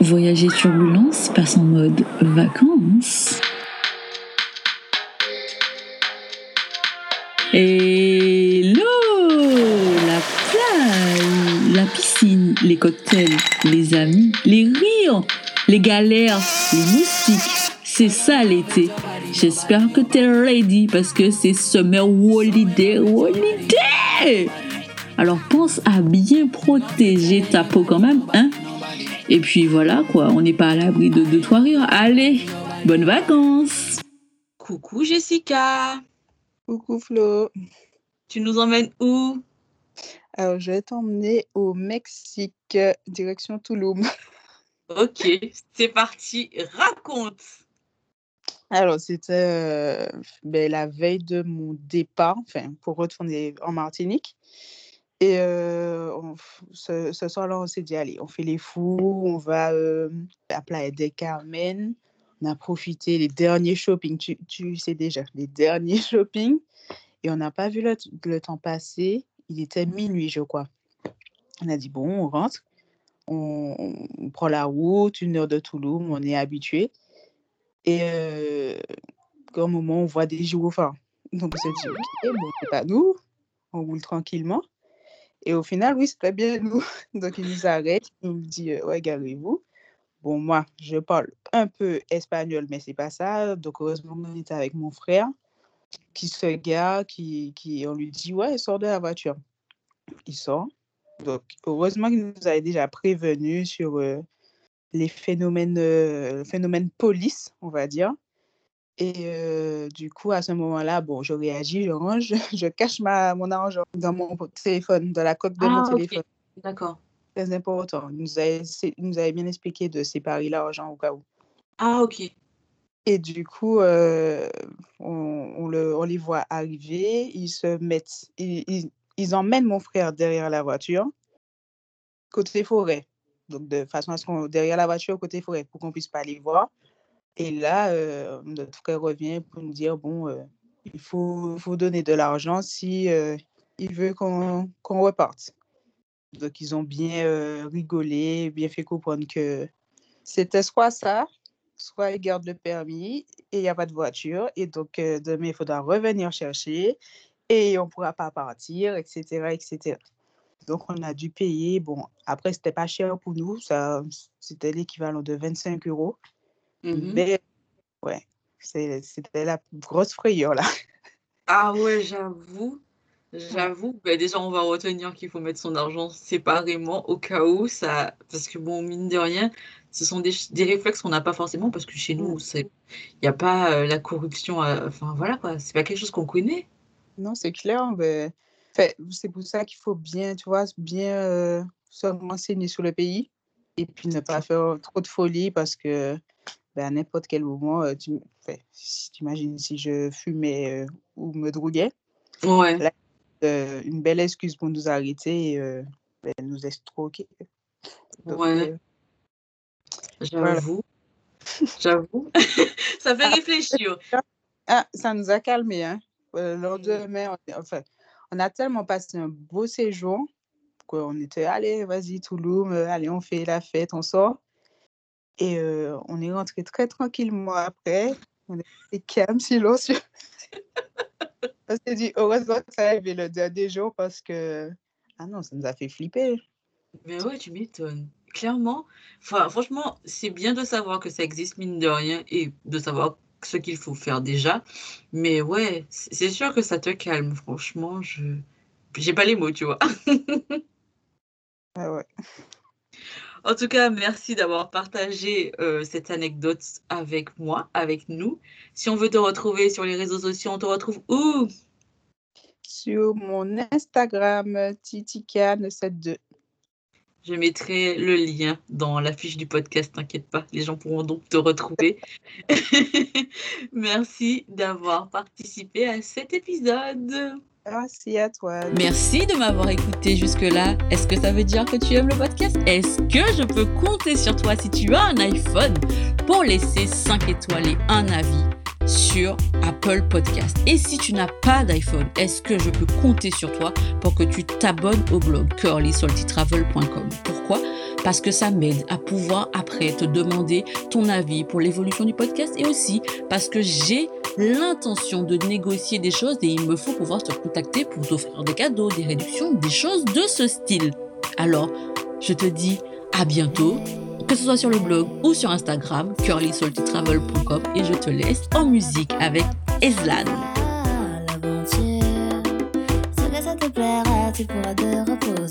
Voyager turbulence passe en mode vacances. Hello La plage, la piscine, les cocktails, les amis, les rires, les galères, les moustiques. C'est ça l'été. J'espère que t'es ready parce que c'est summer holiday, holiday. Alors pense à bien protéger ta peau quand même, hein? Et puis voilà quoi, on n'est pas à l'abri de deux trois rires. Allez, bonnes vacances. Coucou Jessica. Coucou Flo. Tu nous emmènes où? Alors, je vais t'emmener au Mexique, direction Tulum. Ok, c'est parti, raconte. Alors, c'était euh, ben, la veille de mon départ, enfin, pour retourner en Martinique. Et on ce, soir-là, on s'est dit, allez, on fait les fous, on va euh, à Playa del Carmen. On a profité les derniers shopping, tu, tu sais déjà, les derniers shopping. Et on n'a pas vu le, le temps passer. Il était minuit, je crois. On a dit, bon, on rentre, on, prend la route, une heure de Toulouse, on est habitué. Et euh, moment, on voit des gyrophares. Donc, on s'est dit, ok, bon, c'est pas nous, on roule tranquillement. Et au final, oui, c'était bien nous. Donc, il nous arrête, il nous dit, euh, ouais, garez-vous. Bon, moi, je parle un peu espagnol, mais c'est pas ça. Donc, heureusement, on était avec mon frère qui se gare, qui, qui, on lui dit, ouais, sort de la voiture. Il sort. Donc, heureusement qu'il nous avait déjà prévenu sur euh, les phénomènes, euh, phénomènes police, on va dire. Et euh, du coup, à ce moment-là, bon, je réagis, je range, je cache ma, mon argent dans mon téléphone, dans la coque de mon Ah, téléphone. D'accord. Très important. Il nous avait, il nous avait bien expliqué de séparer l'argent au cas où. Ah, ok. Et du coup, euh, on, on le, on les voit arriver, ils se mettent, ils, ils, ils emmènent mon frère derrière la voiture, côté forêt. Donc, de façon à ce qu'on, derrière la voiture, côté forêt, pour qu'on puisse pas les voir. Et là, euh, notre frère revient pour nous dire, bon, euh, il faut, faut donner de l'argent si euh, il veut qu'on qu'on reparte. Donc, ils ont bien euh, rigolé, bien fait comprendre que c'était soit ça, soit ils gardent le permis et il n'y a pas de voiture. Et donc, demain, il faudra revenir chercher et on ne pourra pas partir, etc., etc. Donc, on a dû payer. Bon, après, c'était pas cher pour nous. C'était l'équivalent de 25 euros. Mhm. Mais, ouais, c'était la grosse frayeur, là. Ah ouais, j'avoue. J'avoue, bah déjà on va retenir qu'il faut mettre son argent séparément au cas où ça. Parce que bon, mine de rien, ce sont des, des réflexes qu'on n'a pas forcément parce que chez nous, Mm. c'est il n'y a pas euh, la corruption. à- Enfin voilà quoi, c'est pas quelque chose qu'on connaît. Non, c'est clair. mais- fait, c'est pour ça qu'il faut bien, tu vois, bien euh, se renseigner sur le pays et puis ne pas faire trop de folie parce que ben, à n'importe quel moment, euh, tu tu imagines si je fumais euh, ou me droguais, Ouais, Là, euh, une belle excuse pour nous arrêter et euh, ben, nous escroquer. Donc, ouais, voilà. j'avoue, j'avoue. Ça fait Ah, réfléchir. ah, ça nous a calmés. Hein. Le lendemain, on, est- enfin, on a tellement passé un beau séjour qu'on était, allez, vas-y, Toulouse, allez, on fait la fête, on sort. Et euh, on est rentré très tranquillement après. On est calme, silencieux. on s'est dit, heureusement que ça arrivé le dernier jour parce que, ah non, ça nous a fait flipper. Mais ouais, tu m'étonnes. Clairement, enfin, franchement, c'est bien de savoir que ça existe, mine de rien, et de savoir ce qu'il faut faire déjà. Mais ouais, c'est c'est sûr que ça te calme, franchement, je... J'ai pas les mots, tu vois. Ah ouais. En tout cas, merci d'avoir partagé euh, cette anecdote avec moi, avec nous. Si on veut te retrouver sur les réseaux sociaux, on te retrouve où? Sur mon Instagram, Titika972. Je mettrai le lien dans la fiche du podcast, t'inquiète pas, les gens pourront donc te retrouver. Merci d'avoir participé à cet épisode. Merci à toi. Merci de m'avoir écouté jusque-là. Est-ce que ça veut dire que tu aimes le podcast? Est-ce que je peux compter sur toi si tu as un iPhone? Pour laisser 5 étoiles et un avis sur Apple Podcast. Et si tu n'as pas d'iPhone, est-ce que je peux compter sur toi pour que tu t'abonnes au blog curlysaltytravel.com Pourquoi? Parce que ça m'aide à pouvoir après te demander ton avis pour l'évolution du podcast et aussi parce que j'ai l'intention de négocier des choses et il me faut pouvoir te contacter pour t'offrir des cadeaux, des réductions, des choses de ce style. Alors, je te dis à bientôt, que ce soit sur le blog ou sur Instagram, curlysaltytravel.com et je te laisse en musique avec Eslan. tu pourras te reposer.